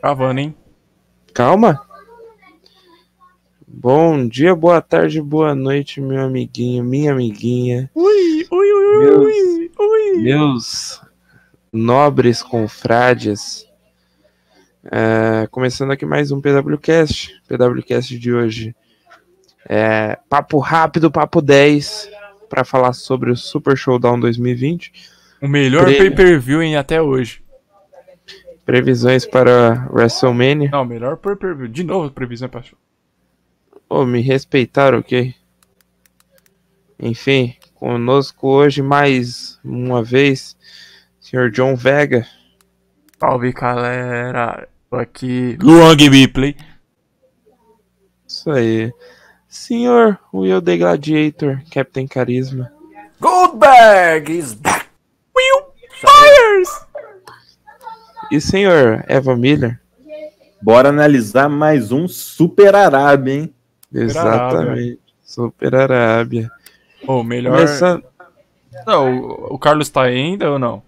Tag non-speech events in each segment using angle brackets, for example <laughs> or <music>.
Gravando, hein? Calma. Bom dia, boa tarde, boa noite, meu amiguinho, minha amiguinha, Ui, ui, ui, Meus- ui, ui. meus nobres confrades. É, começando aqui mais um PWCast. PWCast de hoje é papo rápido, papo 10, para falar sobre o Super Showdown 2020. O melhor pay-per-view em até hoje. Previsões para WrestleMania. Não, melhor pay-per-view. De novo, previsão pra Ô, me respeitaram, ok? Enfim, conosco hoje mais uma vez, Sr. John Vega. Salve, galera. Tô aqui. Luan Gameplay. Isso aí. Senhor Will The Gladiator, Captain Carisma. Goldberg is back. Will Fires! E senhor Eva Miller. Bora analisar mais um Super Arábia, hein? Exatamente. Super Arábia. O melhor. Começando. Não, o, o Carlos tá aí ainda ou não?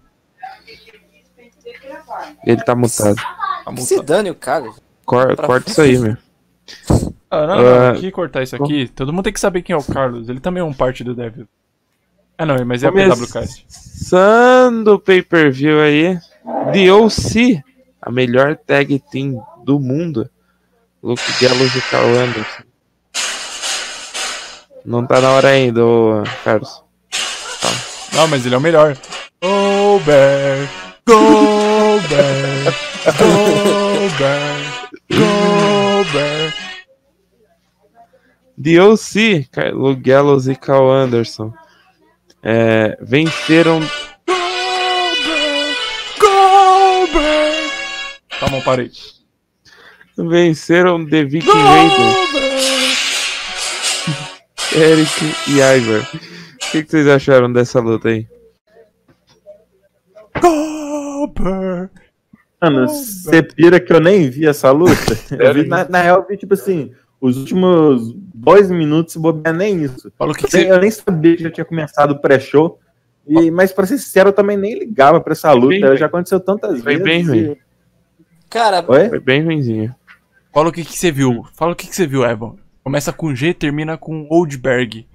Ele tá mutado. Tá Que se mutado. dane o cara. Cor- Pra- corta isso aí, meu. Ah, não, não. Ah, Aqui cortar isso aqui. Todo mundo tem que saber quem é o Carlos. Ele também é um parte do Devil. Ah, não, mas é a PWCast. Começando o pay-per-view aí. The OC, a melhor tag team do mundo. Luke Gallows e Carl Anderson. Não tá na hora ainda, ô Carlos. Não, mas ele é o melhor. Goldberg, Goldberg, Goldberg, Goldberg. The OC, Car- Luke Gallows e Carl Anderson. é, venceram Tá bom, parei. venceram The Viking Raiders. Eric e Ivar. O que, que vocês acharam dessa luta aí? Goldberg. Mano, você pira que eu nem vi essa luta. <laughs> Eu vi, na, na real, eu vi, tipo assim, os últimos dois minutos, se bobear nem isso. Fala o que, Eu que nem, você... eu nem sabia que já tinha começado o pré-show. E- Mas, pra ser sincero, eu também nem ligava pra essa luta. bem já aconteceu tantas Foi vezes. bem e- ruim. Cara, Oi? Foi bem ruimzinho. Fala o que, que você viu. Fala o que, que você viu, Evan. Começa com G e termina com Oldberg.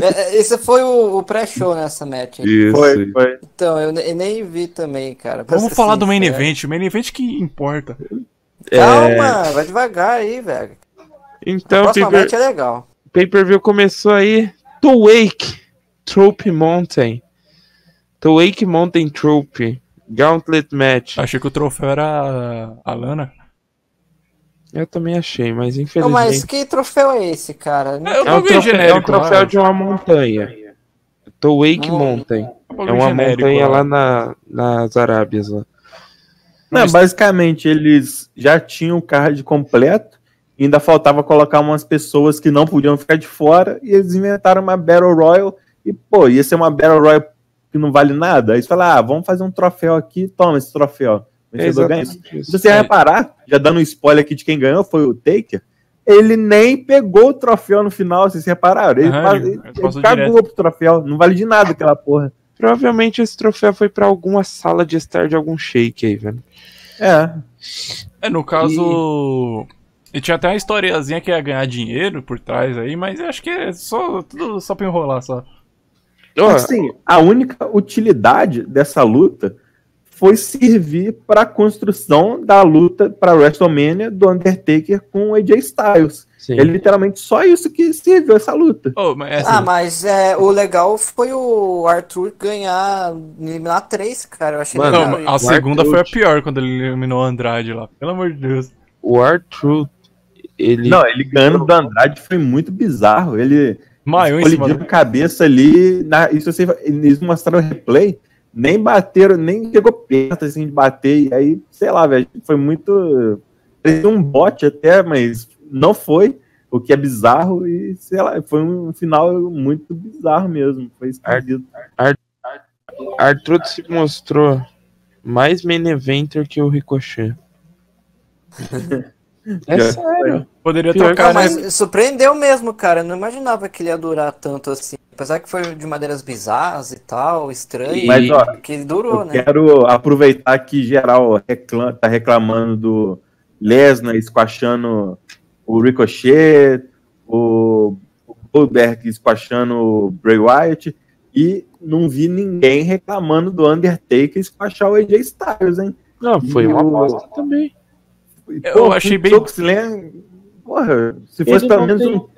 é- é- esse foi o, o pré-show nessa match. aí. Isso. Foi, foi. Então, eu, eu nem vi também, cara. Vamos ser falar do main event. O main event que importa. Calma, vai devagar aí, velho. A Então, próxima pay-per- match é legal. pay-per-view começou aí. To Wake Trope Mountain. To Wake Mountain Trope. Gauntlet Match. Achei que o troféu era a Lana. Eu também achei, mas Não, infelizmente. mas que troféu é esse, cara? Não- É, eu É um, troféu, é um genérico troféu lá. de uma montanha. To Wake Não. Mountain. É bagulho uma genérico montanha lá na, nas Arábias. Lá. Não, Mas- basicamente, eles já tinham o card completo. e Ainda faltava colocar umas pessoas que não podiam ficar de fora. E eles inventaram uma Battle Royal. E, pô, ia ser uma Battle Royal que não vale nada. Aí eles falaram, ah, vamos fazer um troféu aqui. Toma esse troféu. O vencedor ganha. Se você reparar, já dando um spoiler aqui de quem ganhou, foi o Taker. Ele nem pegou o troféu no final, vocês repararam? Ele, Aham, ele- ele- cagou direto. pro troféu. Não vale de nada aquela porra. Provavelmente esse troféu foi pra alguma sala de estar de algum shake aí, velho. É. É, no caso. E tinha até uma historiazinha que ia ganhar dinheiro por trás aí, mas eu acho que é só, tudo só pra enrolar só. Ó, Assim, a única utilidade dessa luta foi servir para a construção da luta para WrestleMania do Undertaker com o AJ Styles. sim. É literalmente só isso que serviu essa luta. Oh, mas essa- Ah, mas é, o legal foi o Arthur ganhar, eliminar três, cara. Eu achei Mano, Não, legal. a isso. segunda Arthur- foi a pior quando ele eliminou o Andrade lá. Pelo amor de Deus. O Arthur, ele. Não, ele ganhando do Andrade foi muito bizarro. Ele Maior em cima colidiu do... a cabeça ali. Na, isso você, eles mostraram o replay, nem bateram, nem chegou perto assim, de bater. E aí, sei lá, velho, foi muito. Parecia um bot até, mas não foi. O que é bizarro e, sei lá, foi um final muito bizarro mesmo. Foi escondido. Arthur se mostrou mais main eventer que o Ricochet. <laughs> É sério. Poderia Pior trocar, Não, né? mas surpreendeu mesmo, cara. Eu não imaginava que ele ia durar tanto assim. Apesar que foi de maneiras bizarras e tal, estranho. Mas, ó, que ele durou, Eu né? quero aproveitar que geral reclama, tá reclamando do Lesnar squashando o Ricochet, o o Goldberg squashando o Bray Wyatt, e não vi ninguém reclamando do Undertaker squashar o AJ Styles, hein? Não, foi uma E o- bosta também. Eu achei bem- Chokeslam, porra, se fosse pelo menos tem- um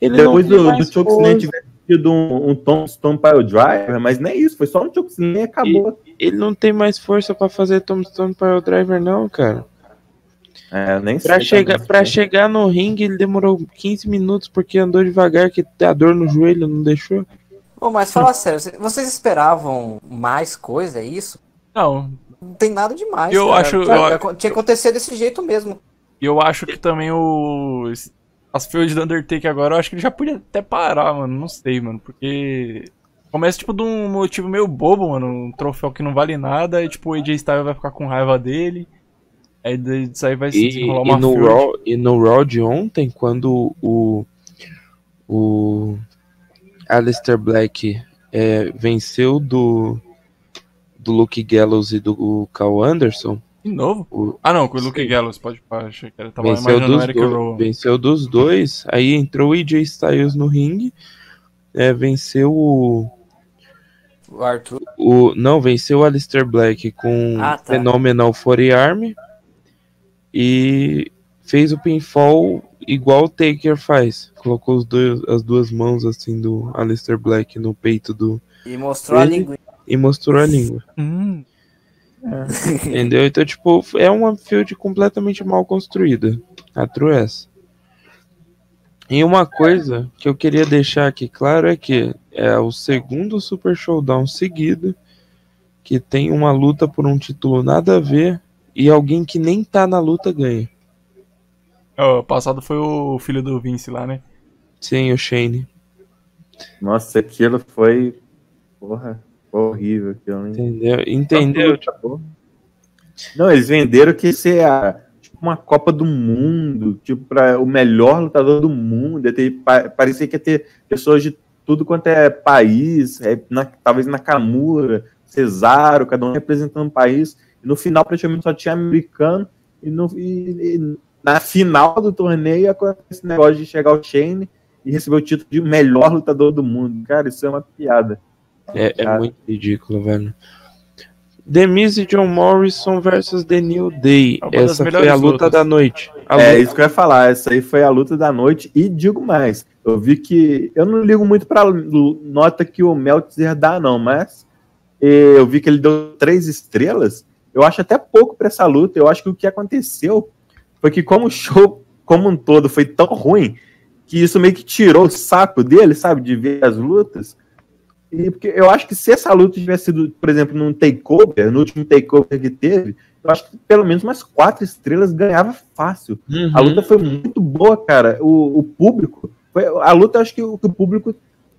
Ele depois do, do Chokeslam tivesse tido um, um Tom Stone Pile Driver, mas nem isso, foi só um Chokeslam e acabou. Ele não tem mais força pra fazer Tombstone Pile Driver, não, cara. É, nem Pra, sei chegar, também. pra chegar no ringue, ele demorou 15 minutos porque andou devagar, que a dor no joelho não deixou. Ô, mas fala sério, vocês esperavam mais coisa, é isso? Não, Não tem nada demais. Eu cara. acho- Cara, eu- Tinha que acontecer desse jeito mesmo. E eu acho que também o. As feuds do Undertaker agora, eu acho que ele já podia até parar, mano. Não sei, mano. Porque. Começa, tipo, de um motivo meio bobo, mano. Um troféu que não vale nada. E, tipo, o AJ Styles vai ficar com raiva dele. Aí disso aí vai se E, desenrolar e uma no feud. Raw, e no Raw de ontem, quando o, o Aleister Black é, venceu do, do Luke Gallows e do Cal Anderson, De novo? o, Ah, não, com o Luke Sim. Gallows, pode. Achei que ele tava venceu, imaginando o dos Eric dois, Rowan. venceu dos dois, aí entrou o AJ Styles no ringue, é, venceu o, O Arthur. o. Não, venceu o Aleister Black com Ah, tá. Phenomenal Forearm e fez o pinfall igual o Taker faz. Colocou os dois, as duas mãos assim do Aleister Black no peito do. E mostrou a Ele- língua. E mostrou a língua. Hum, <laughs> Entendeu? Então, tipo, é uma field completamente mal construída. A true é essa. E uma coisa que eu queria deixar aqui claro é que é o segundo Super Showdown seguido que tem uma luta por um título nada a ver e alguém que nem tá na luta ganha. o passado foi o filho do Vince lá, né? Sim, o Shane. Nossa, aquilo foi. Porra, horrível aquilo, hein? Entendeu? Entendeu? Não, eles venderam que isso é a- tipo uma Copa do Mundo, tipo, para o melhor lutador do mundo. Ia ter, pa- parecia que ia ter pessoas de tudo quanto é país, é, na- talvez Nakamura, Cesaro, cada um representando um país. E no final, praticamente só tinha americano. E, no, e- e na final do torneio, esse negócio de chegar o Shane e receber o título de melhor lutador do mundo. Cara, isso é uma piada. É, é muito ridículo, velho. The Miz e John Morrison versus The New Day. É Essa foi a luta lutas. da noite. A É luta- isso que eu ia falar. Essa aí foi a luta da noite. E digo mais, eu vi que. Eu não ligo muito pra nota que o Meltzer dá, não, mas eu vi que ele deu três estrelas. Eu acho até pouco pra essa luta. Eu acho que o que aconteceu foi que, como o show como um todo foi tão ruim, que isso meio que tirou o saco dele, sabe, de ver as lutas. E porque eu acho que se essa luta tivesse sido, por exemplo, num takeover, no último takeover que teve, eu acho que pelo menos umas quatro estrelas ganhava fácil. Uhum. A luta foi muito boa, cara. O, o público. Foi, a luta, eu acho que o, o público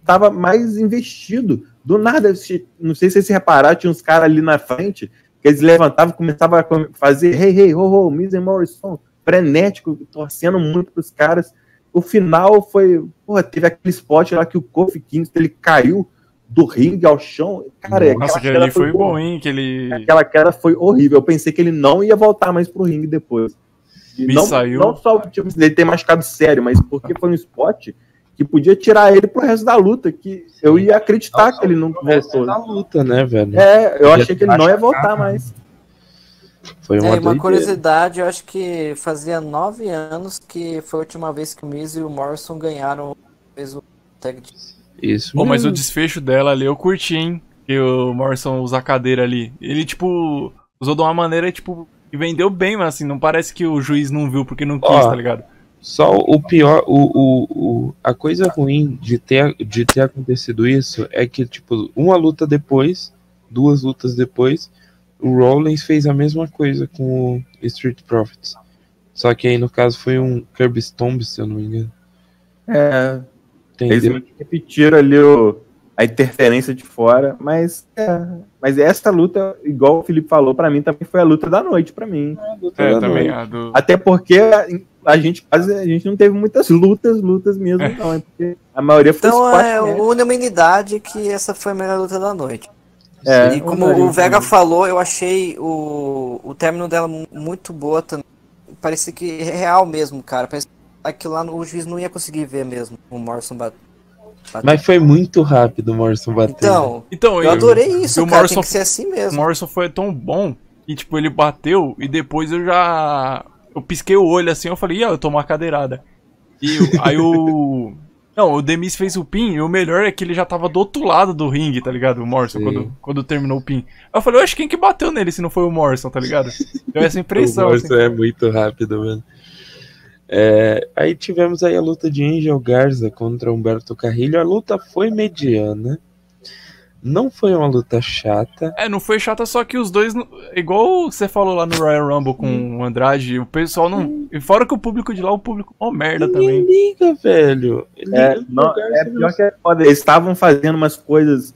tava mais investido. Do nada, não sei se vocês repararam, tinha uns caras ali na frente que eles levantavam e começavam a fazer hey, hey, ho, ho, Miz Morrison, frenético, torcendo muito pros caras. O final foi. Porra, teve aquele spot lá que o Kofi Kingston ele caiu do ringue ao chão. Cara, Nossa, aquela aquele queda ali foi boa. bom, hein? Aquele. Aquela queda foi horrível. Eu pensei que ele não ia voltar mais pro ringue depois. E Me não, saiu. não só tipo, ele ter machucado sério, mas porque foi um spot que podia tirar ele pro resto da luta. Que eu ia acreditar que ele não voltou. na luta, né, velho? É, eu achei que ele não ia voltar mais. Foi uma, É, uma curiosidade, eu acho que fazia nove anos que foi a última vez que o Miz e o Morrison ganharam o mesmo tag team. Isso Pô, mas o mesmo. desfecho dela ali eu curti, hein? Que o Morrison usa a cadeira ali. Ele, tipo, usou de uma maneira, tipo, que vendeu bem, mas assim, não parece que o juiz não viu porque não quis, Ó. tá ligado? Só o pior, o, o, o, a coisa ruim de ter, de ter acontecido isso é que, tipo, uma luta depois, duas lutas depois, o Rollins fez a mesma coisa com o Street Profits. Só que aí, no caso, foi um Kirby Stomp, se eu não me engano. É, Entendeu? que repetiram ali o, a interferência de fora, mas é, mas essa luta, igual o Felipe falou, pra mim também foi a luta da noite pra mim. É, da também. noite. A do... Até porque a, a gente quase a gente não teve muitas lutas, lutas mesmo, É. não, é porque a maioria foi Então é match. unanimidade que essa foi a melhor luta da noite. É, e como o Vega também. falou, eu achei o, o término dela mu- muito boa também. Parecia que é real mesmo, cara. Parece que aquilo lá no- o juiz não ia conseguir ver mesmo o Morrison bat- bater. Mas foi muito rápido o Morrison batendo. Então, Então, eu adorei isso, e o cara. Morrison- Tem que ser assim O mesmo. Morrison foi tão bom que, tipo, ele bateu e depois eu já. Eu pisquei o olho assim, eu falei, ah, eu tomo uma cadeirada. E o- <laughs> aí o. Não, o Demis fez o pin e o melhor é que ele já tava do outro lado do ringue, tá ligado? O Morrison, Sim. quando, quando terminou o pin. Aí eu falei, oxe, quem que bateu nele se não foi o Morrison, tá ligado? Deu essa <laughs> impressão. o assim. Morrison é muito rápido, mano. É, aí tivemos aí a luta de Angel Garza contra Humberto Carrilho. A luta foi mediana. Não foi uma luta chata. É, não foi chata, só que os dois. Igual você falou lá no Royal Rumble com o Andrade, o pessoal não. E fora que o público de lá, o público é uma merda Ninguém também. liga, velho. É, Liga não, é pior que é foda. Eles estavam fazendo umas coisas,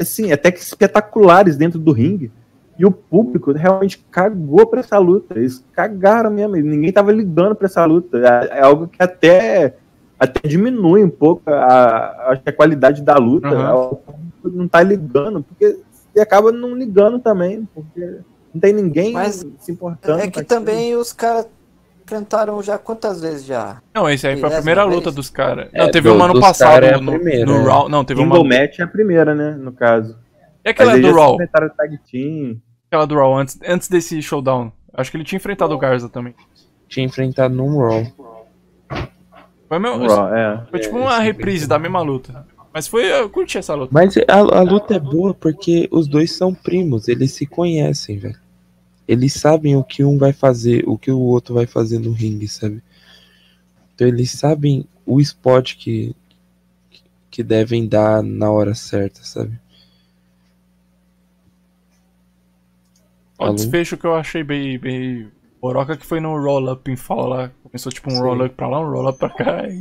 assim, até que espetaculares dentro do ringue. E o público realmente cagou pra essa luta. Eles cagaram mesmo. e Ninguém tava ligando pra essa luta. É, é algo que até, até diminui um pouco a, a qualidade da luta. Aham. O público não tá ligando, porque você acaba não ligando também, porque não tem ninguém Mas se importando. É que também os caras enfrentaram já quantas vezes já? Não, esse aí foi a primeira vez? luta dos caras. É, Não, teve do- uma ano dos passado é a no, primeira, no é. Raw. Não, teve Single uma. match é a primeira, né? No caso. E aquela do Raw? enfrentaram tag team. Aquela do Raw antes, antes desse showdown. Acho que ele tinha enfrentado o Garza também. Tinha enfrentado num Raw. Foi, meu, Raw, é. foi tipo uma reprise da mesma luta. Mas foi. Eu curti essa luta. Mas a, a luta é boa porque os dois são primos, eles se conhecem, velho. Eles sabem o que um vai fazer, o que o outro vai fazer no ringue, sabe? Então eles sabem o spot que, que devem dar na hora certa, sabe? O Alô? desfecho que eu achei bem. bem... Boroca que foi no roll-up em fall lá. Começou tipo um roll-up pra lá, um roll-up pra cá. E...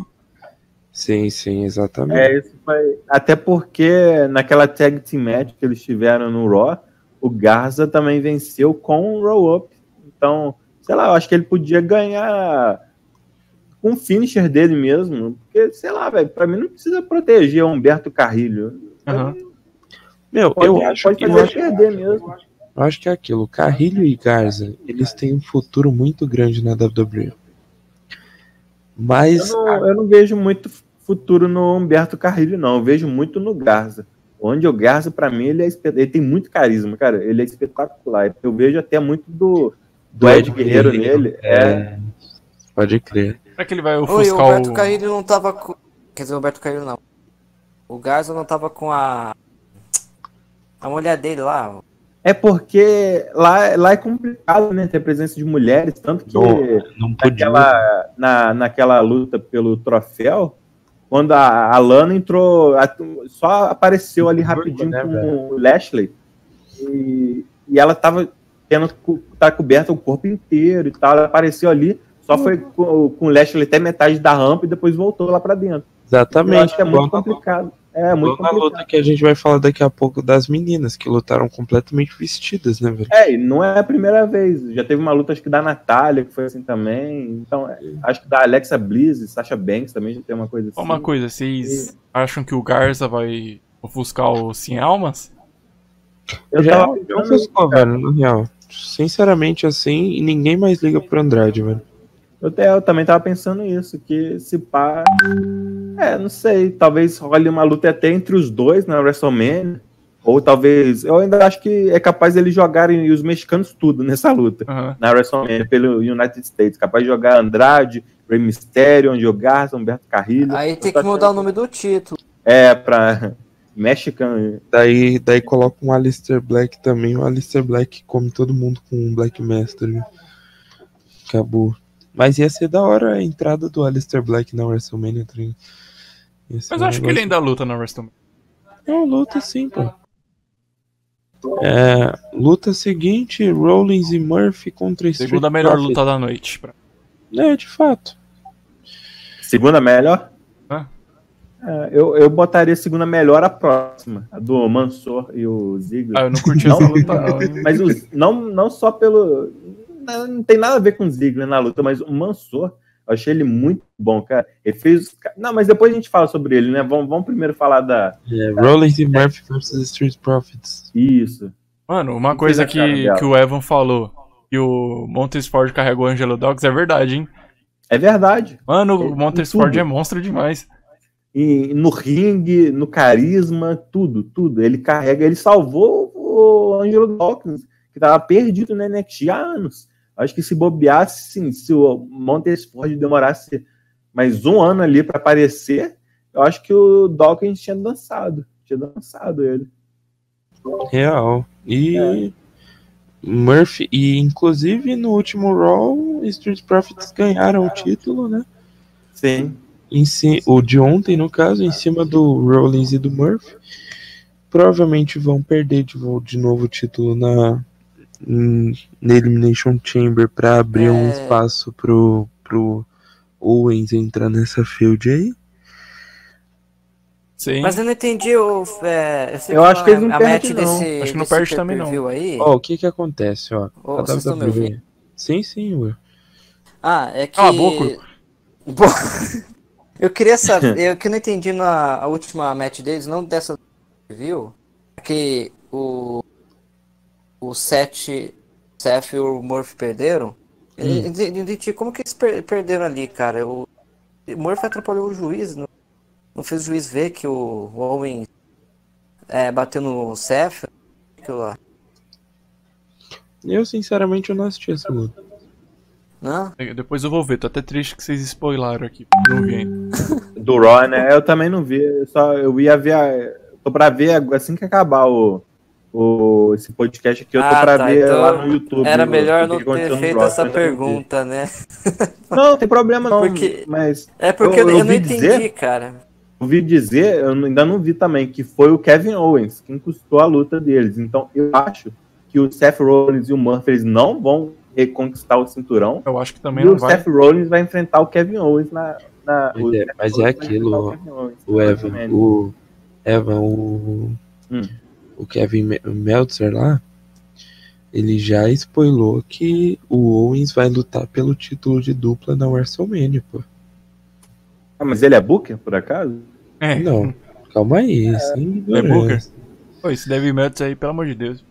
Sim, sim, exatamente. É, isso foi. Até porque naquela tag team match que eles tiveram no Raw, o Garza também venceu com um roll-up. Então, sei lá, eu acho que ele podia ganhar com o finisher dele mesmo. Porque, sei lá, velho, pra mim não precisa proteger o Humberto Carrilho. Aham. Meu, Pode, eu acho pode que eu fazer acho, perder mesmo. eu acho que é aquilo. Carrilho e Garza, eles têm um futuro muito grande na WWE. Mas Eu não, eu não vejo muito futuro no Humberto Carrilho, não. Eu vejo muito no Garza. Onde o Garza, pra mim, ele, é, ele tem muito carisma, cara. Ele é espetacular. Eu vejo até muito do, do Ed Guerreiro nele. É, Pode crer. Será que ele vai Oi, o ofuscar Roberto o. Carrilho não tava com. Quer dizer, o Roberto Carrilho não. O Garza não tava com a. A mulher dele lá. É porque lá, lá é complicado, né? Ter presença de mulheres, tanto que Não, não podia. naquela, na, naquela luta pelo troféu, quando a, a Lana entrou, a- só apareceu ali rapidinho né, com o Lashley e, e ela tava tendo tá coberta o corpo inteiro e tal. Ela apareceu ali, só foi com, com o Lashley até metade da rampa e depois voltou lá pra dentro. Eu Exatamente. acho que é muito complicado. É muito igual na complicado. luta que a gente vai falar daqui a pouco das meninas que lutaram completamente vestidas, né, velho? É, e não é a primeira vez. Já teve uma luta, acho que da Natália, que foi assim também. Então, é, acho que da Alexa Bliss, Sasha Banks também já tem uma coisa assim. Uma coisa, vocês acham que o Garza vai ofuscar o Sem Almas? Eu já tava pensando ofuscou, velho, na real. Sinceramente, assim, e ninguém mais liga pro Andrade, velho. Eu, eu também tava pensando isso, que se pá. É, não sei. Talvez role uma luta até entre os dois na WrestleMania. Ou talvez. Eu ainda acho que é capaz eles jogarem os mexicanos tudo nessa luta. Aham. Na WrestleMania, pelo United States. Capaz de jogar Andrade, Rey Mysterio, Angel Garza, Humberto Carrilho. Aí tem que mudar o nome do título. É, pra. <laughs> Mexican. Daí, daí coloca um Alistair Black também. O Alistair Black come todo mundo com um Black Master, viu? Acabou. Mas ia ser da hora a entrada do Alistair Black na WrestleMania, tá ligado? Ia ser Mas um eu acho que ele negócio- ainda luta na WrestleMania. É uma luta sim, pô. É, luta seguinte, Rollins e Murphy contra Street Segunda melhor Profits. luta da noite. pra- É, de fato. Segunda melhor? É, eu, eu botaria a segunda melhor a próxima, a do Mansor e o Ziggler. Ah, eu não curti Não, essa luta, não. Mas os- não, não só pelo. Não, não tem nada a ver com o Ziggler na luta, mas o Mansor, eu achei ele muito bom, cara. Ele fez. Não, mas depois a gente fala sobre ele, né? Vamos, vamos primeiro falar da. É, Rollins e Murphy versus Street Profits. Isso. Mano, uma coisa que, que o Evan falou, que o Montesford carregou o Angelo Dogs, é verdade, hein? É verdade. Mano, o Montesford é monstro demais. E no ringue, no carisma, tudo, tudo. Ele carrega, ele salvou o Angelo Dawkins, que tava perdido no NXT há anos. Acho que se bobeasse, sim, se o Montesford demorasse mais um ano ali para aparecer, eu acho que o Dawkins tinha dançado. Tinha dançado ele. Real. E É. Murphy, e inclusive no último Raw, Street Profits ganharam o título, né? Sim. Em ci- o de ontem, no caso, em cima do Rollins e do Murphy. Provavelmente vão perder de novo o título na, em- na Elimination Chamber para abrir um É. espaço pro, pro Owens entrar nessa field aí. Sim. Mas eu não entendi o. É, sei Eu que acho que eles não perdem, match não. desse, Acho que não perde também, não. Ó, o que que acontece, ó? Ô, A? WWE. Sim, sim, Will. Ah, é que. Cala a boca. Bom, <laughs> eu queria saber, eu que não entendi na a última match deles, não dessa viu, que o o Seth, Seth e o Murphy perderam. Hum. como que eles per- perderam ali, cara. O, o Murphy atrapalhou o juiz, não, não fez o juiz ver que o Owen é, bateu no Seth. Aquilo lá. Eu, sinceramente, eu não assisti essa luta. Não? Depois eu vou ver, tô até triste que vocês spoilaram aqui. Não vi ainda. Do Raw, né? Eu também não vi. Eu, só, eu ia ver. a- tô pra ver assim que acabar o, o, esse podcast aqui. Eu tô Ah, pra tá, ver então lá no YouTube. Era o- melhor o não ter feito essa pergunta, né? <laughs> Não, não tem problema não. Porque- Mas É porque Eu- eu, eu não ouvi entendi, dizer- cara. ouvi dizer, eu ainda não vi também, que foi o Kevin Owens quem custou a luta deles. Então eu acho que o Seth Rollins e o Murphy eles não vão reconquistar o cinturão. Eu acho que também e não o vai. Seth Rollins vai enfrentar o Kevin Owens na. na Mas o é- mas é aquilo, Kevin Owens O Evan, o Evan, o, Hum. O Kevin Me- Meltzer lá, ele já spoilou que o Owens vai lutar pelo título de dupla na WrestleMania, pô. Ah, mas ele é Booker, por acaso? É. Não, calma aí, sem é Booker? Pô, esse Dave Meltzer aí, pelo amor de Deus.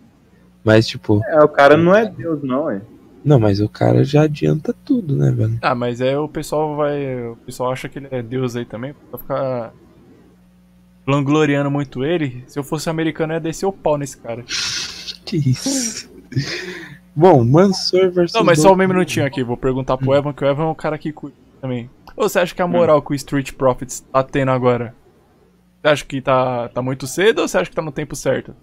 Mas, tipo, É, o cara não é Deus, não, é. não, mas o cara já adianta tudo, né, velho? Ah, mas é o pessoal vai. O pessoal acha que ele é Deus aí também, pra ficar vangloriando muito ele. Se eu fosse americano, eu ia descer o pau nesse cara. Que isso. Bom, Mansur versus. Não, mas só um minutinho aqui, vou perguntar pro Evan, que o Evan é um cara que cuida também. Ou você acha que a moral que o Street Profits tá tendo agora? Você acha que tá, tá muito cedo ou você acha que tá no tempo certo?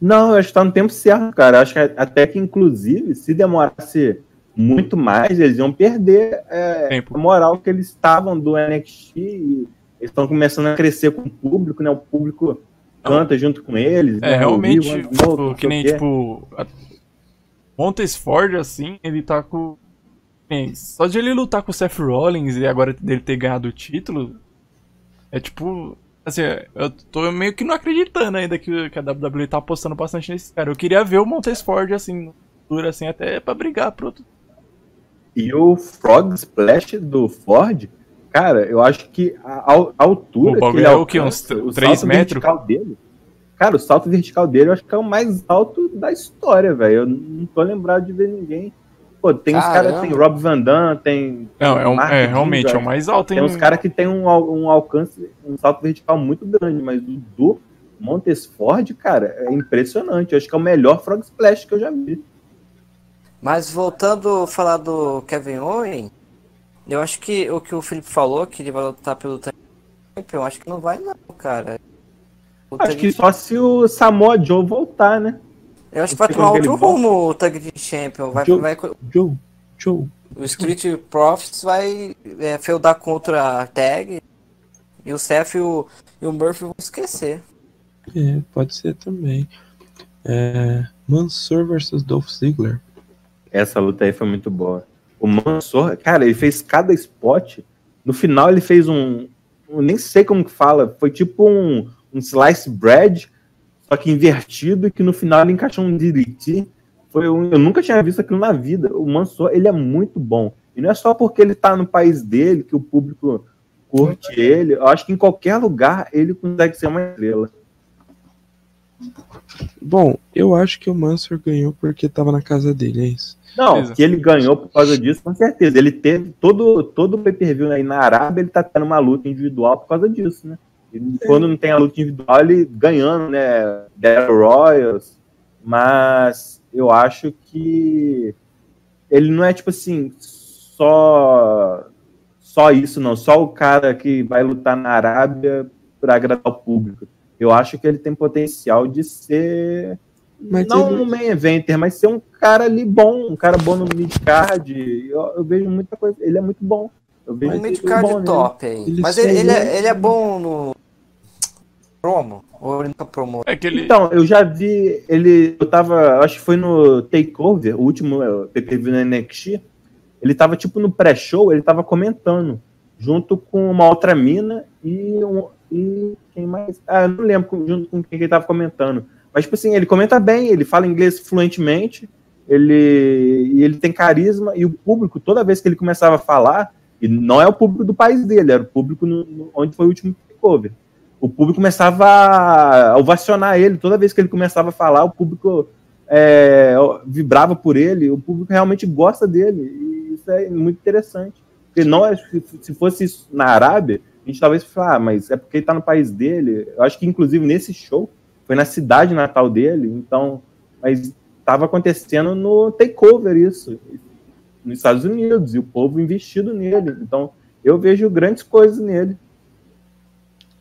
Não, eu acho que tá no tempo certo, cara. Eu acho que até que, inclusive, se demorasse muito mais, eles iam perder é, a moral que eles estavam do NXT. E eles estão começando a crescer com o público, né? O público canta junto com eles. É, né? realmente, tipo, não que nem, tipo. A... Montesford, assim, ele tá com. nem, Só de ele lutar com o Seth Rollins e agora dele ter ganhado o título. É tipo. Assim, eu tô meio que não acreditando ainda que, que a WWE tá apostando bastante nesse cara. Eu queria ver o Montesford, assim, no futuro, assim, até pra brigar pro outro. E o Frog Splash do Ford, cara, eu acho que a, a altura O que bagulho é o quê? alcança, Uns o três salto metros? vertical dele. Cara, o salto vertical dele eu acho que é o mais alto da história, velho. Eu não tô lembrado de ver ninguém. Pô, tem uns caras, Caramba. tem Rob Van Damme, tem. Não, é, um, é realmente, é o mais alto, hein? Tem uns caras que tem um, um alcance, um salto vertical muito grande, mas o do Montesford, cara, é impressionante. Eu acho que é o melhor Frog Splash que eu já vi. Mas voltando a falar do Kevin Owen, eu acho que o que o Felipe falou, que ele vai lutar pelo eu acho que não vai não, cara. O Acho que só se o Samoa Joe voltar, né? Eu acho que vai tomar outro rumo o Tag Team Champion. Vai, Joe. vai, Joe, Joe. o Street Profits vai é, feudar contra a Tag. E o Seth e o, e o Murphy vão esquecer. É, pode ser também. É, Mansur versus Dolph Ziggler. Essa luta aí foi muito boa. O Mansor, cara, ele fez cada spot. No final ele fez um, eu nem sei como que fala, foi tipo um, um slice bread, só que invertido, e que no final ele encaixou um DDT. Foi um, eu nunca tinha visto aquilo na vida. O Mansour, ele é muito bom. E não é só porque ele tá no país dele que o público curte ele. Eu acho que em qualquer lugar ele consegue ser uma estrela. Bom, eu acho que o Mansur ganhou porque tava na casa dele, é isso. Não, Beleza. que ele ganhou por causa disso, com certeza. Ele teve todo, todo o pay-per-view aí na Arábia, ele tá tendo uma luta individual por causa disso, né? E quando não tem a luta individual, ele ganhando, né? Battle Royals. Mas eu acho que ele não é tipo assim, só só isso, não. Só o cara que vai lutar na Arábia para agradar o público. Eu acho que ele tem potencial de ser Mas não ele- um main eventer, mas ser um cara ali bom, um cara bom no mid-card. Eu, eu vejo muita coisa. Ele é muito bom. Eu vejo Um midcard bom top aí. Ele Mas ele, ele, é, ele é bom no promo? Ou ele nunca promo? É ele. Então, eu já vi ele. Eu tava. Acho que foi no Takeover, o último eh, PPV no NXT. Ele tava tipo no pré-show, ele tava comentando. Junto com uma outra mina e, um, e quem mais? Ah, eu não lembro junto com quem ele tava comentando. Mas, tipo assim, ele comenta bem, ele fala inglês fluentemente, ele, ele tem carisma, e o público, toda vez que ele começava a falar, e não é o público do país dele, era o público no- no- onde foi o último takeover. O público começava a ovacionar ele, toda vez que ele começava a falar, o público é, vibrava por ele, o público realmente gosta dele, e isso é muito interessante. Porque não é, se- se fosse isso na Arábia, a gente talvez falasse, ah, mas é porque ele tá no país dele. Eu acho que, inclusive, nesse show, foi na cidade natal dele, então, mas estava acontecendo no takeover isso, nos Estados Unidos, e o povo investido nele. Então, eu vejo grandes coisas nele.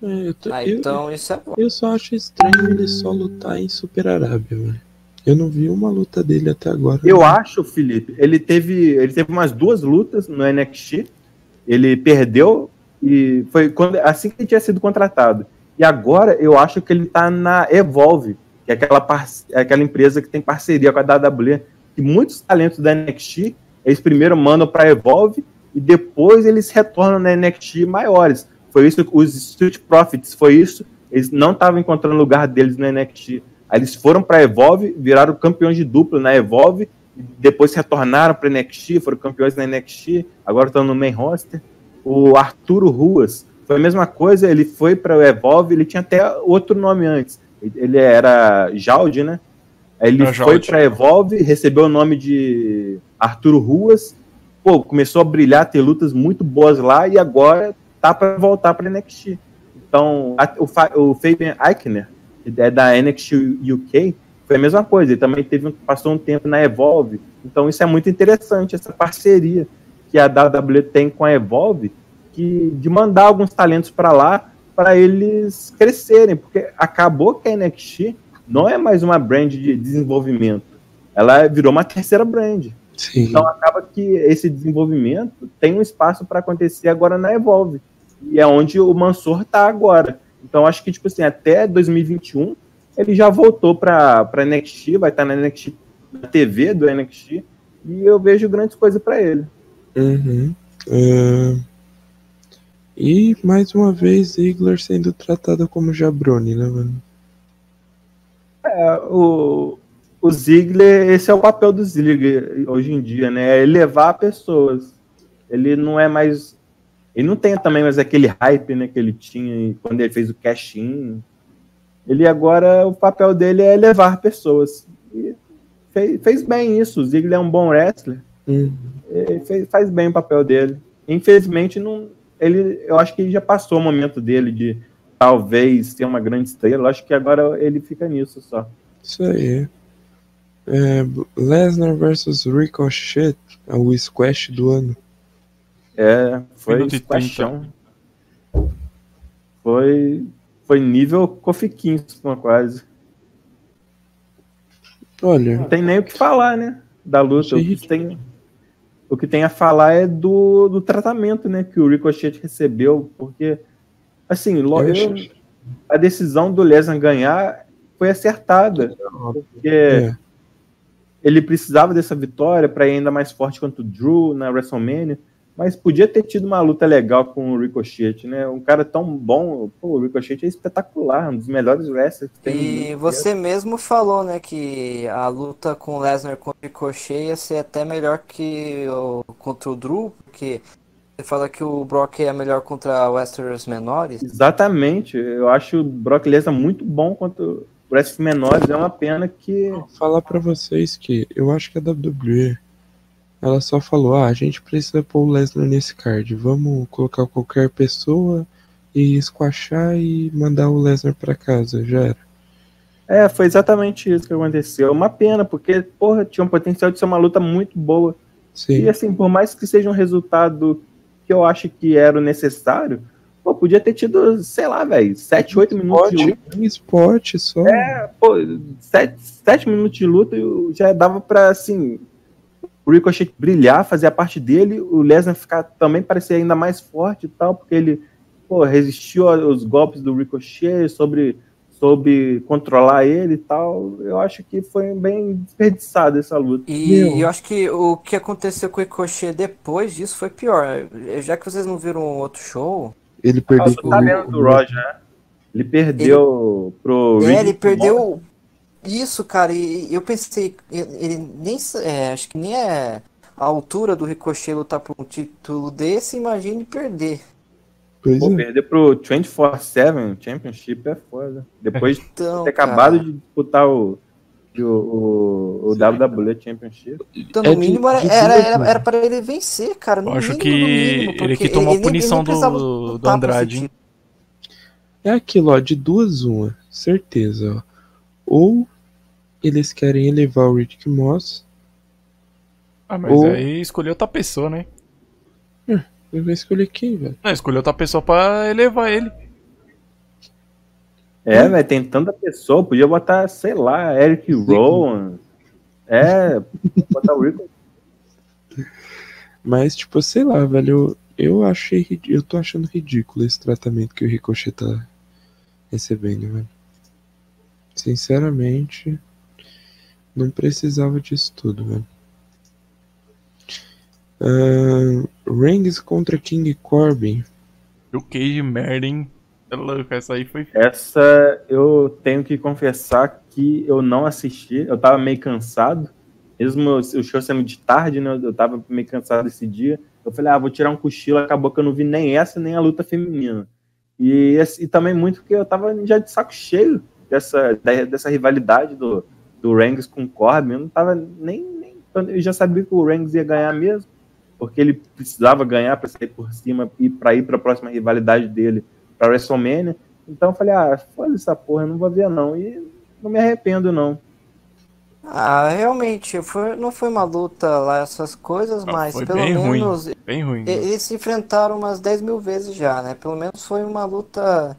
É, eu, tô- Ah, eu- então isso é bom. eu só acho estranho ele só lutar em Super Arábia, velho. Eu não vi uma luta dele até agora. Eu acho, Felipe, ele teve, ele teve umas duas lutas no NXT. Ele perdeu e foi quando assim que ele tinha sido contratado. E agora eu acho que ele tá na Evolve, que é aquela, é aquela empresa que tem parceria com a WWE. E muitos talentos da NXT, eles primeiro mandam para Evolve e depois eles retornam na NXT maiores. Foi isso que os Street Profits, foi isso. Eles não estavam encontrando lugar deles no NXT. Aí eles foram para Evolve, viraram campeões de dupla na Evolve, depois retornaram para NXT, foram campeões na NXT, agora estão no main roster. O Arturo Ruas foi a mesma coisa, ele foi para o Evolve, ele tinha até outro nome antes. Ele era Jaldi, né? Aí ele foi para Evolve, recebeu o nome de Arturo Ruas, pô, começou a brilhar, ter lutas muito boas lá e agora tá para voltar para NXT. Então, a- o, Fa- o Fabian Eichner, que é da NXT UK, foi a mesma coisa. Ele também teve, um- passou um tempo na Evolve. Então, isso é muito interessante, essa parceria que a WWE tem com a Evolve, que, de mandar alguns talentos para lá para eles crescerem, porque acabou que a NXT não é mais uma brand de desenvolvimento, ela virou uma terceira brand. Sim. Então acaba que esse desenvolvimento tem um espaço para acontecer agora na Evolve. E é onde o Mansur tá agora. Então acho que tipo assim, até 2021 ele já voltou para NXT, vai estar na NXT na TV do NXT e eu vejo grandes coisas para ele. Uhum. É, E mais uma vez Ziggler sendo tratado como jabroni, né, mano? É, o, o Ziggler, esse é o papel do Ziggler hoje em dia, né? É elevar pessoas. Ele não é mais. Ele não tem também mais aquele hype né, que ele tinha quando ele fez o cash-in. Ele agora, o papel dele é elevar pessoas. E fez, fez bem isso. O Ziggler é um bom wrestler. Uhum. Fez- faz bem o papel dele. Infelizmente, não, ele, eu acho que ele já passou o momento dele de talvez ser uma grande estrela. Eu acho que agora ele fica nisso só. Isso aí. É, Lesnar versus Ricochet, é o squash do ano. É, foi squashão. Foi, foi nível Kofi Kingston quase. Olha, Não tem nem o que falar, né? Da luta. O Achei que tem, o que tem a falar é do, do tratamento, né? Que o Ricochet recebeu. Porque, assim, lo- Eu a decisão do Lesnar ganhar foi acertada. Porque é, ele precisava dessa vitória para ir ainda mais forte contra o Drew na WrestleMania. Mas podia ter tido uma luta legal com o Ricochet, né? Um cara tão bom, pô, o Ricochet é espetacular, um dos melhores wrestlers que tem. E você mesmo falou, né, que a luta com o Lesnar contra o Ricochet ia ser até melhor que o, contra o Drew, porque você fala que o Brock é melhor contra wrestlers menores. Exatamente, eu acho o Brock Lesnar muito bom contra wrestlers menores, é uma pena que... Vou falar pra vocês que eu acho que a WWE ela só falou: ah, a gente precisa pôr o Lesnar nesse card, vamos colocar qualquer pessoa e esquachar e mandar o Lesnar para casa, já era. É, foi exatamente isso que aconteceu. Uma pena, porque, porra, tinha um potencial de ser uma luta muito boa. Sim. E assim, por mais que seja um resultado que eu acho que era o necessário, pô, podia ter tido, sei lá, velho, 7, 8 minutos de luta. Um spot só. É, pô, 7, 7 minutos de luta já dava pra, assim, o Ricochet brilhar, fazer a parte dele, o Lesnar ficar também parecer ainda mais forte e tal, porque ele pô, resistiu aos golpes do Ricochet, sobre, sobre controlar ele e tal. Eu acho que foi bem desperdiçado essa luta. E Meu. eu acho que o que aconteceu com o Ricochet depois disso foi pior. Já que vocês não viram outro show. Ele perdeu. Ah, tá vendo do Roger, né? Ele perdeu ele... pro. É, ele perdeu isso, cara, e eu pensei, ele nem. É, acho que nem é a altura do Ricochet lutar por um título desse, imagine perder. Pois Pô, é. perder pro 24-7 Championship é foda. Depois então, de ter cara... acabado de disputar o, o, o, o WWE Championship. Então, no é mínimo, de, de era, era, era, para ele vencer, cara. No Eu acho mínimo, que mínimo, ele que tomou a punição do, do Andrade. É aquilo, ó, de duas uma, certeza, ó. Ou eles querem elevar o Rick Moss. Ah, mas ou... aí escolheu outra pessoa, né? É, eu vou escolher quem, velho? Não, escolheu outra pessoa pra elevar ele. É, hum. velho, tem tanta pessoa, podia botar, sei lá, Eric Rowan. É, botar o Rick. <laughs> Mas, tipo, sei lá, velho, eu, eu achei. Eu tô achando ridículo esse tratamento que o Ricochet tá recebendo, velho. Sinceramente. Não precisava disso tudo, velho. Uh, Rings contra King Corbin. O que merda, hein? É louco, essa aí foi. Essa eu tenho que confessar que eu não assisti. Eu tava meio cansado. Mesmo o show sendo de tarde, né? Eu tava meio cansado esse dia. Eu falei, ah, vou tirar um cochilo. Acabou que eu não vi nem essa, nem a luta feminina. E, e também muito porque eu tava já de saco cheio dessa, dessa rivalidade do, do Rangs com o Corbin, eu não tava nem, nem. Eu já sabia que o Rangs ia ganhar mesmo, porque ele precisava ganhar para sair por cima e para ir para a próxima rivalidade dele para WrestleMania. Então eu falei, ah, foda essa porra, eu não vou ver não. E não me arrependo não. Ah, realmente, foi, não foi uma luta lá, essas coisas, ah, mas pelo menos. Ruim, bem ruim. Eles se enfrentaram umas 10 mil vezes já, né? Pelo menos foi uma luta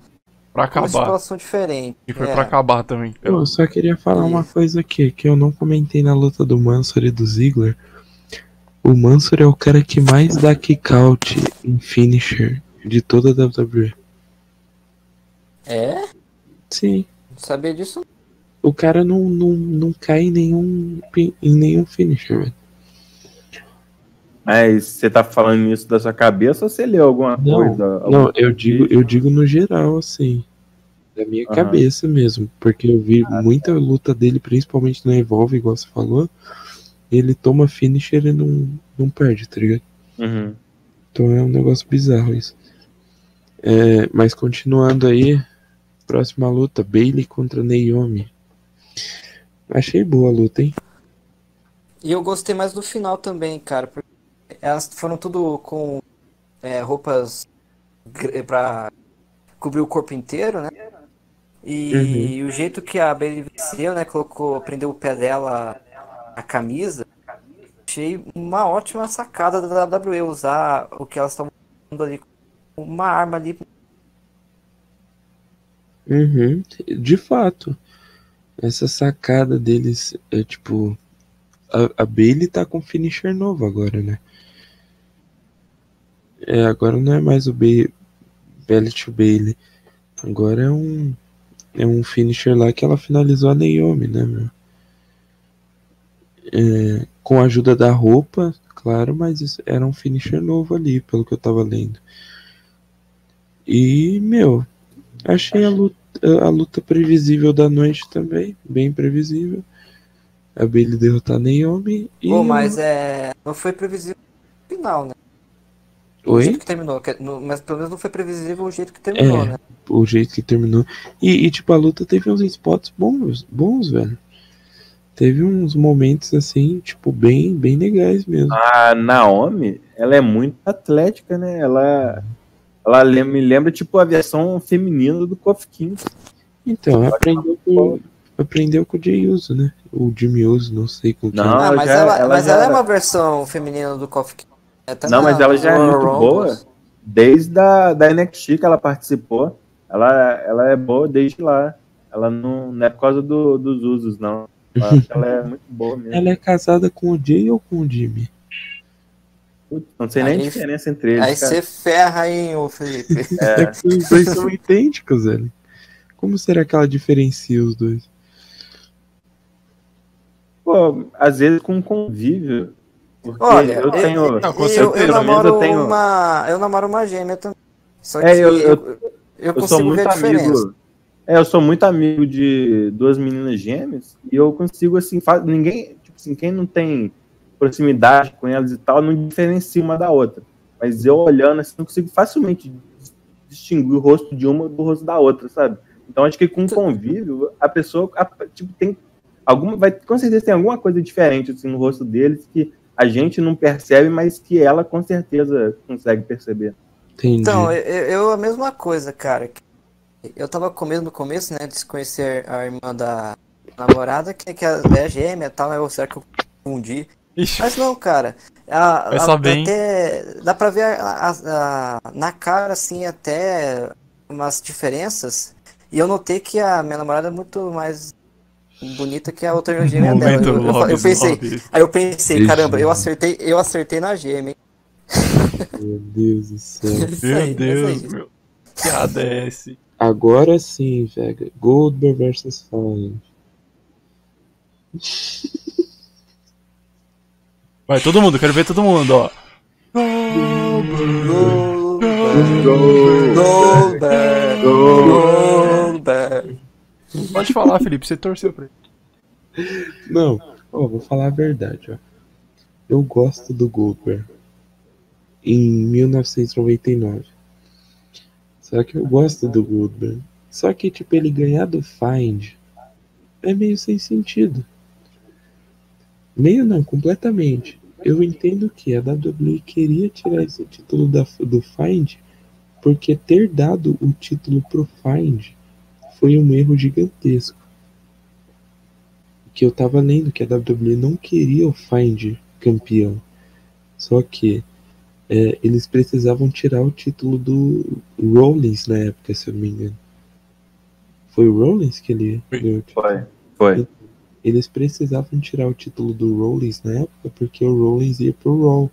Pra acabar. Uma situação diferente. E foi é. pra acabar também. Eu só queria falar uma coisa aqui, que eu não comentei na luta do Mansur e do Ziggler. O Mansur é o cara que mais dá kick out em finisher de toda a WWE. É? Sim. Não sabia disso? O cara não, não, não cai em nenhum, em nenhum finisher, velho. Mas você tá falando isso da sua cabeça ou você leu alguma não, coisa? Não, eu digo, eu digo no geral, assim. Da minha uhum. cabeça mesmo. Porque eu vi ah, muita tá. luta dele, principalmente na Evolve, igual você falou. Ele toma finisher e não, não perde, tá ligado? Uhum. Então é um negócio bizarro isso. É, mas continuando aí, próxima luta, Bailey contra Naomi. Achei boa a luta, hein? E eu gostei mais do final também, cara, porque elas foram tudo com é, roupas para cobrir o corpo inteiro, né? E uhum. o jeito que a Bailey venceu, né? Colocou, prendeu o pé dela na camisa. Achei uma ótima sacada da WWE usar o que elas estavam usando ali uma arma ali. Uhum. De fato. Essa sacada deles é tipo. A, a Bailey tá com finisher novo agora, né? É, agora não é mais o Bailey, to Bailey. Agora é um é um finisher lá que ela finalizou a Naomi, né, meu? É, com a ajuda da roupa, claro, mas era um finisher novo ali, pelo que eu tava lendo. E, meu, achei a luta, a luta previsível da noite também, bem previsível. A Bailey derrotar a Naomi e. Pô, mas é. Não foi previsível no final, né? O jeito Oi? que terminou. no- Mas pelo menos não foi previsível o jeito que terminou, É. né? O jeito que terminou. E, e, tipo, a luta teve uns spots bons, bons, velho. Teve uns momentos assim, tipo, bem, bem legais mesmo. A Naomi, ela é muito atlética, né? Ela, ela lem- me lembra, tipo, a versão feminina do Kofi King. Então, aprendeu com, aprendeu com o Jay Uso, né? O Jimmy Uso, não sei com quem. Não, Ah, ela mas, já- ela, ela mas já ela é uma versão feminina do Coffee King. É, Não, mas ela já é muito boa. Desde a da NXT que ela participou, ela, ela é boa desde lá. Ela não, não é por causa do- dos usos, não. Eu acho que ela é <laughs> muito boa mesmo. Ela é casada com o Jay ou com o Jimmy? Putz, Não sei nem a Aí- diferença entre eles. Aí você ferra, hein, ô Felipe. <laughs> É que os dois são idênticos, velho. Como será que ela diferencia os dois? Pô, às vezes com convívio. Porque Olha, eu tenho. Não, com eu, eu, certeza, eu menos namoro eu tenho- uma. Eu namoro uma gêmea também. Só que É, eu- eu, eu- eu, Eu consigo sou muito amigo. É, eu sou muito amigo de duas meninas gêmeas e eu consigo, assim, fa- ninguém, tipo assim, quem não tem proximidade com elas e tal, não diferencia uma da outra. Mas eu olhando assim, eu consigo facilmente distinguir o rosto de uma do rosto da outra, sabe? Então acho que com convívio, a pessoa, a- tipo, tem alguma, vai, com certeza tem alguma coisa diferente assim, no rosto deles que a gente não percebe, mas que ela com certeza consegue perceber. Entendi. Então, eu, eu a mesma coisa, cara. Eu tava com medo no começo, né, de conhecer a irmã da namorada, que, que é gêmea e tal, eu, será que eu confundi? Ixi, Mas não, cara. A, a- hein? até, dá pra ver a- a- a- na cara, assim, até umas diferenças. E eu notei que a minha namorada é muito mais bonita que a outra gêmea dela. momento Eu, eu, eu Lobis, pensei, Lobis. aí eu pensei, caramba, eu acertei, eu acertei na gêmea. Meu Deus do céu. <laughs> Aí, Meu isso Deus, aí. meu. Que ADS. Agora sim, velho. Goldberg versus Fallon. Vai, todo mundo, quero ver todo mundo, ó. Goldberg, Goldberg. Pode falar, Felipe, você torceu pra ele. Não, vou falar a verdade, ó. Eu gosto do Goldberg. Em 1999. Só que eu gosto do Goldberg. Só que, tipo, ele ganhar do Find é meio sem sentido. Meio não, completamente. Eu entendo que a WWE queria tirar esse título da, do Find porque ter dado o título pro Find foi um erro gigantesco. Que eu tava lendo que a WWE não queria o Find campeão. Só que é, eles precisavam tirar o título do Rollins na época, se eu não me engano. Foi o Rollins que ele Foi. deu o título? Foi. Foi. Eles precisavam tirar o título do Rollins na época porque o Rollins ia pro Raw.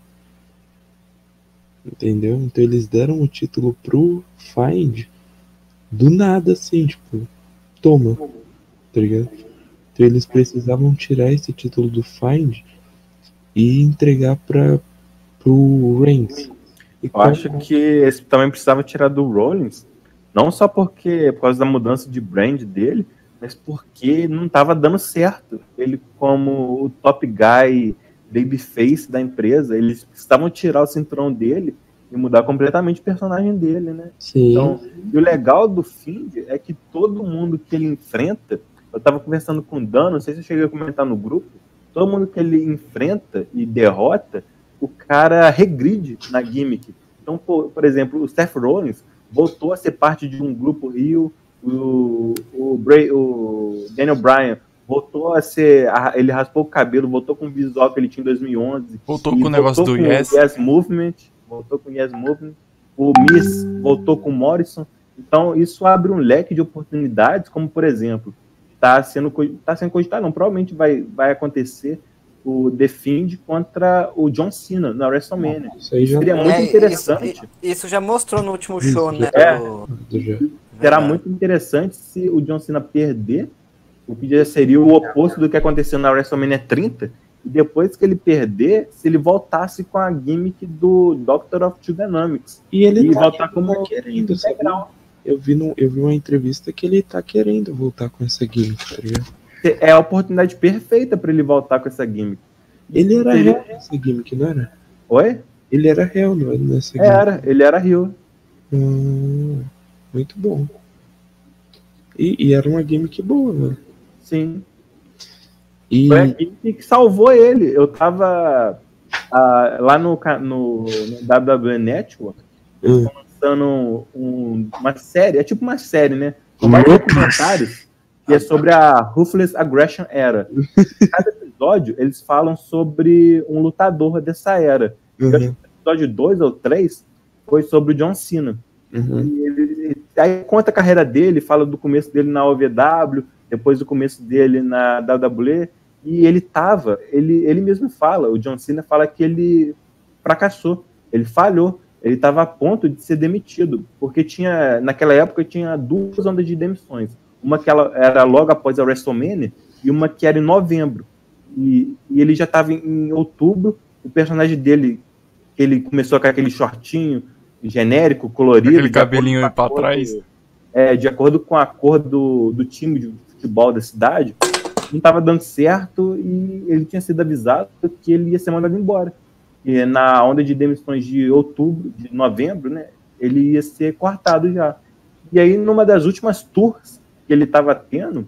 Entendeu? Então eles deram o título pro Find do nada, assim, tipo, toma. Tá ligado? Então eles precisavam tirar esse título do Find e entregar pra, pro Reigns. Eu acho que esse também precisava tirar do Rollins, não só porque por causa da mudança de brand dele, mas porque não estava dando certo. Ele como o top guy babyface da empresa, eles precisavam tirar o cinturão dele e mudar completamente o personagem dele, né? Sim, Então, e o legal do Find é que todo mundo que ele enfrenta, eu tava conversando com o Dan, não sei se eu cheguei a comentar no grupo, todo mundo que ele enfrenta e derrota, o cara regride na gimmick. Então, por, por exemplo, o Seth Rollins voltou a ser parte de um grupo Rio, o, o, Bray, o Daniel Bryan voltou a ser, a- ele raspou o cabelo, voltou com o visual que ele tinha em 2011, Voltou com o negócio do Yes. Yes Movement, voltou com o Yes Movement. O Miss voltou com o Morrison. Então, isso abre um leque de oportunidades, como, por exemplo, está sendo, tá sendo cogitado, não, provavelmente vai, vai acontecer o The Fiend contra o John Cena na WrestleMania. isso aí já Seria muito É, interessante. Isso, isso já mostrou no último Isso, show, né? é. do-. Será muito interessante se o John Cena perder, o que já seria o oposto do que aconteceu na WrestleMania 30, e depois que ele perder, se ele voltasse com a gimmick do Doctor of Dynamics. E ele E tá, voltar ele como tá querendo, sabe? Eu vi, no, eu vi uma entrevista que ele tá querendo voltar com essa gimmick, tá ligado? É a oportunidade perfeita para ele voltar com essa gimmick. Ele era Seria- real nessa gimmick, não era? Oi? Ele era real não, nessa gimmick. Era, ele era Rio. Hum, muito bom. E, e era uma gimmick boa, mano. Sim. E Foi a gimmick que salvou ele. Eu tava ah, lá no, no, no WWE Network Hum. lançando um- uma série, é tipo uma série, né? Com vários documentários que é sobre a Ruthless Aggression Era. <laughs> Cada episódio eles falam sobre um lutador dessa era. Uhum, episódio 2 ou 3 foi sobre o John Cena. uhum. E ele, aí conta a carreira dele, fala do começo dele na OVW, depois do começo dele na WWE, e ele tava, ele, ele mesmo fala, o John Cena fala que ele fracassou, ele falhou, ele estava a ponto de ser demitido, porque tinha, naquela época tinha duas ondas de demissões, uma que ela era logo após a WrestleMania e uma que era em novembro. E, e ele já estava em, em outubro, o personagem dele, ele começou com aquele shortinho genérico, colorido. Aquele cabelinho com a pra cor trás. é, de acordo com a cor do, do time de futebol da cidade, não estava dando certo e ele tinha sido avisado que ele ia ser mandado embora. E na onda de demissões de outubro, de novembro, né, ele ia ser cortado já. E aí, numa das últimas tours que ele estava tendo,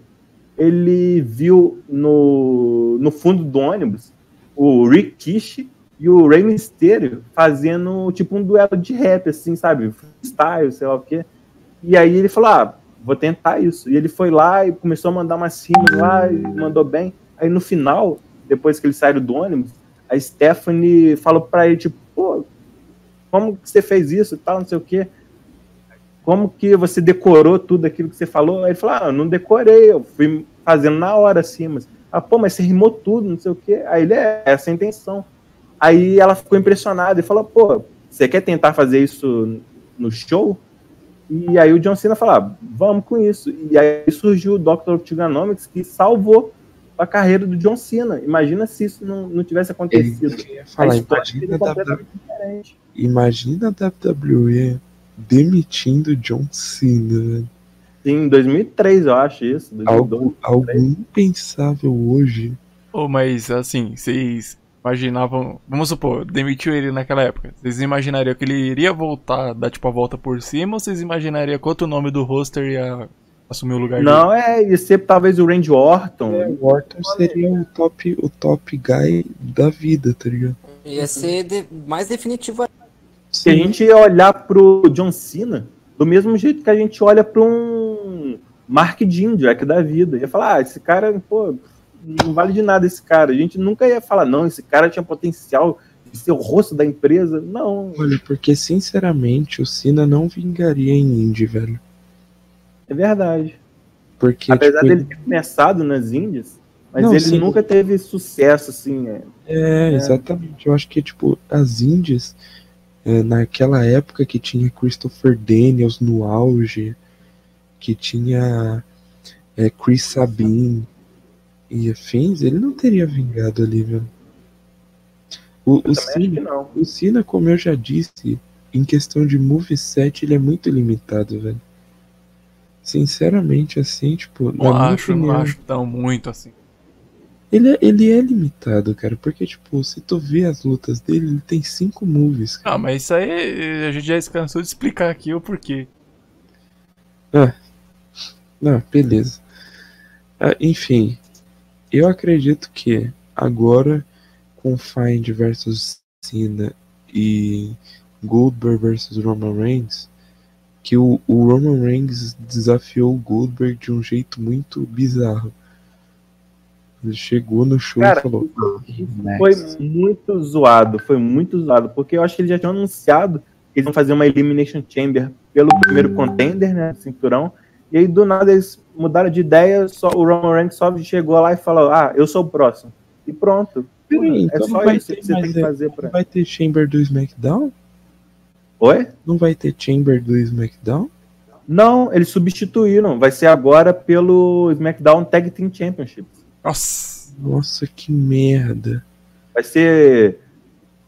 ele viu no, no fundo do ônibus o Rick e o Rey Mysterio fazendo tipo um duelo de rap, assim, sabe? Freestyle, sei lá o quê. E aí ele falou: ah, vou tentar isso. E ele foi lá e começou a mandar umas rimas lá e mandou bem. Aí no final, depois que ele saiu do ônibus, a Stephanie falou pra ele, tipo, pô, como que você fez isso e tal, não sei o quê. Como que você decorou tudo aquilo que você falou? Aí ele falou, ah, eu não decorei, eu fui fazendo na hora assim, ah, pô, mas você rimou tudo, não sei o quê. Aí ele, é, essa é a intenção. Aí ela ficou impressionada e falou, pô, você quer tentar fazer isso no show? E aí o John Cena falou, ah, vamos com isso. E aí surgiu o Dr. of Trigonomics que salvou a carreira do John Cena. Imagina se isso não, não tivesse acontecido. Falar, a história imagina a, diferente. imagina a WWE demitindo John Cena, velho. Sim, em 2003 eu acho isso. 2012. Algo, algo impensável hoje. Ô, mas assim, vocês imaginavam. Vamos supor, demitiu ele naquela época. Vocês imaginariam que ele iria voltar, dar tipo a volta por cima, ou vocês imaginariam que outro nome do roster ia assumir o lugar Não, é, ia ser talvez o Randy Orton. O Orton seria o top, o top guy da vida, tá ligado? Ia ser de- mais definitivo. que a gente ia olhar pro John Cena do mesmo jeito que a gente olha para um Mark Jindrak da vida. Ia falar, ah, esse cara, pô, não vale de nada esse cara. A gente nunca ia falar, não, esse cara tinha potencial de ser o rosto da empresa. Não, Olha, porque sinceramente o Cena não vingaria em Indy, velho. é verdade. Porque, Apesar tipo, dele ter começado nas Índias, mas Não, ele sim. nunca teve sucesso, assim. é. É, exatamente. Eu acho que, tipo, as Índias, é, naquela época que tinha Christopher Daniels no auge, que tinha é, Chris Sabin e afins, ele não teria vingado ali, velho. O, o, Cena, não. o Cena, como eu já disse, em questão de moveset, ele é muito limitado, velho. Sinceramente, assim, tipo, Não na minha acho, não opinião, acho tão muito assim. Ele, é- ele é limitado, cara, porque, tipo, se tu vê as lutas dele, ele tem cinco moves, cara. Ah, mas isso aí a gente já se cansou de explicar aqui o porquê. Não, beleza. Ah, enfim, eu acredito que agora, com Find versus Cena e Goldberg versus Roman Reigns, que o, o Roman Reigns desafiou o Goldberg de um jeito muito bizarro. Ele chegou no show Cara, e falou: Foi "Next." muito zoado, foi muito zoado, porque eu acho que eles já tinham anunciado que eles vão fazer uma Elimination Chamber pelo primeiro contender, né, cinturão, e aí do nada eles mudaram de ideia, só o Roman Reigns só chegou lá e falou, ah, eu sou o próximo, e pronto. Peraí, é então não só isso ter que você tem que é- fazer Não pra... vai ter Chamber do SmackDown? Oi? Não vai ter Chamber do SmackDown? Não, eles substituíram, vai ser agora pelo SmackDown Tag Team Championships. Nossa. Nossa, que merda. Vai ser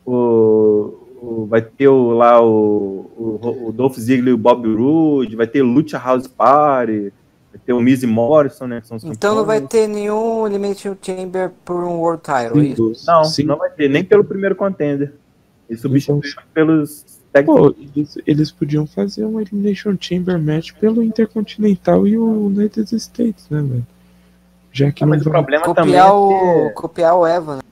o, o- vai ter o, lá o, o, o Dolph Ziggler e o Bob Roode, vai ter o Lucha House Party, vai ter o Miz e Morrison, né? Que são os Então não vai campeões. ter nenhum Elimination Chamber por um World Title, é isso? Não, Sing- não vai ter, nem pelo primeiro contender. Eles substituíram pelos tag Pô, eles, eles podiam fazer um Elimination Chamber match pelo Intercontinental e o United States, né, velho? Já que Ah, não mas o problema também Copiar é o, ter- copiar o Evan, né?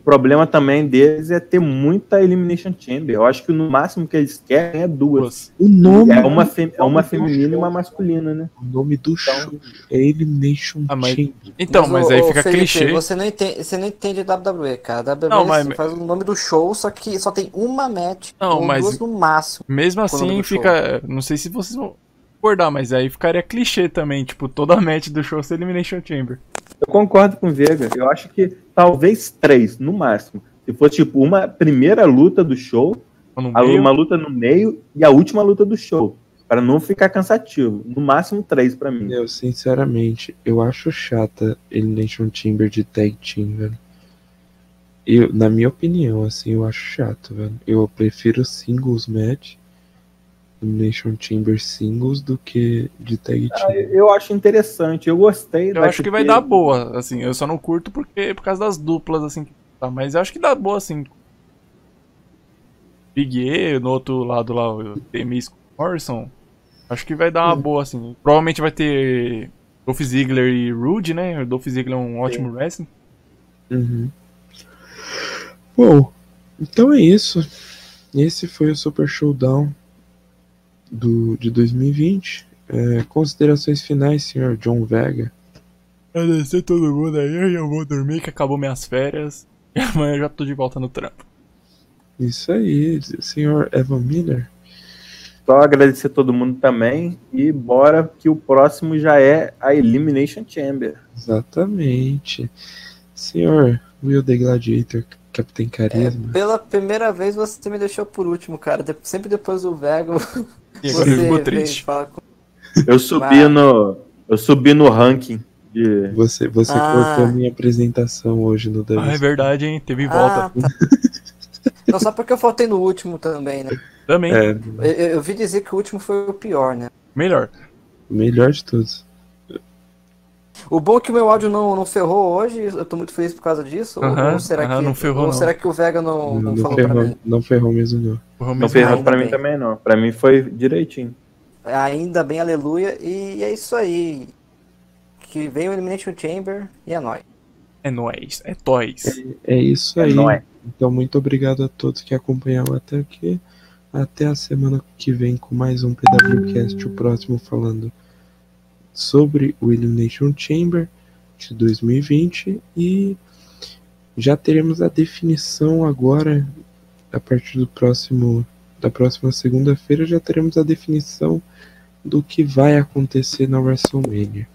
O problema também deles é ter muita Elimination Chamber. Eu acho que no máximo que eles querem é duas. O nome, É uma, fem- é uma feminina e uma masculina, né? o nome do show é Elimination Ah, mas- Chamber. Então, mas, ô, aí ô, fica Felipe, clichê. Você não, entende, você não entende WWE, cara. WWE Não, mas- faz o nome do show, só que só tem uma match, Não, ou mas- duas no máximo. Mesmo assim, fica. Não sei se vocês vão concordar, mas aí ficaria clichê também. Tipo, toda a match do show ser Elimination Chamber. Eu concordo com o Vega. Eu acho que talvez três, no máximo. Se fosse tipo uma primeira luta do show, uma luta no meio e a última luta do show. Para não ficar cansativo. No máximo três pra mim. Eu, sinceramente, eu acho chata Elimination Chamber de Tag Team, velho. Eu, na minha opinião, assim, eu acho chato, velho. Eu prefiro singles match, Elimination Chamber singles, do que de Tag Team. Eu acho interessante. Eu gostei. Eu acho que vai dar boa, assim. Eu só não curto porque por causa das duplas, assim. Tá, mas eu acho que dá boa, assim. Big E, no outro lado lá, o Demis com o Morrison. Acho que vai dar uma boa, assim. Provavelmente vai ter Dolph Ziggler e Rude, né? O Dolph Ziggler é um ótimo wrestling. Uhum. Bom, então é isso. Esse foi o Super Showdown do, de 2020. É, considerações finais, senhor John Vega. Agradecer todo mundo aí, eu vou dormir que acabou minhas férias. <laughs> E amanhã eu já tô de volta no trampo. Isso aí, senhor Evan Miller. Só agradecer todo mundo também. E bora que o próximo já é a Elimination Chamber. Exatamente. Senhor Will the Gladiator, Capitão Carisma. Pela primeira vez você me deixou por último, cara. De- sempre depois do Vega, E agora ficou triste. com... Eu subi no. Eu subi no ranking de. Você, você Ah. cortou minha apresentação hoje no Ah, é verdade, hein? Teve volta. Ah, tá. Não, só porque eu faltei no último também, né? Também. É, Eu, eu- eu vi dizer que o último foi o pior, né? Melhor. o melhor de todos. O bom é que o meu áudio não, não ferrou hoje, eu tô muito feliz por causa disso. ou- Aham, ou será aham, que, não ferrou, ou não. será que o Vega não, não, Não, falou pra ferrou, mim? não ferrou mesmo, não. Não mesmo. ferrou ainda pra mim bem. também, não. Pra mim foi direitinho. Ainda bem, aleluia. E é isso aí. Que vem o Elimination Chamber e é nóis. É nóis, é toys. É isso É aí. nóis. Então, muito obrigado a todos que acompanharam até aqui. Até a semana que vem com mais um PWCast, o próximo falando sobre o Elimination Chamber de 2020 e já teremos a definição agora a partir do próximo da próxima segunda-feira já teremos a definição do que vai acontecer na WrestleMania.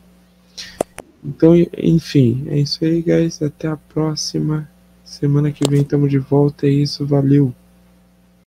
Então, enfim, é isso aí, guys. Até a próxima. Semana que vem estamos de volta. É isso. Valeu.